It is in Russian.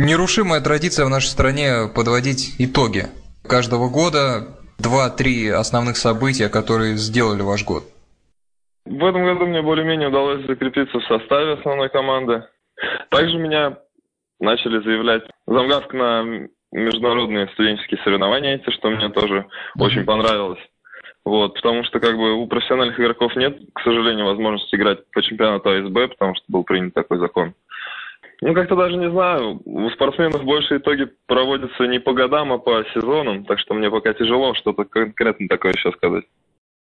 Нерушимая традиция в нашей стране подводить итоги каждого года, два-три основных события, которые сделали ваш год. В этом году мне более-менее удалось закрепиться в составе основной команды. Также меня начали заявлять замгавк на международные студенческие соревнования эти, что мне тоже очень понравилось. Вот, потому что как бы у профессиональных игроков нет, к сожалению, возможности играть по чемпионату АСБ, потому что был принят такой закон. Ну, как-то даже не знаю. У спортсменов больше итоги проводятся не по годам, а по сезонам, так что мне пока тяжело что-то конкретно такое сейчас сказать.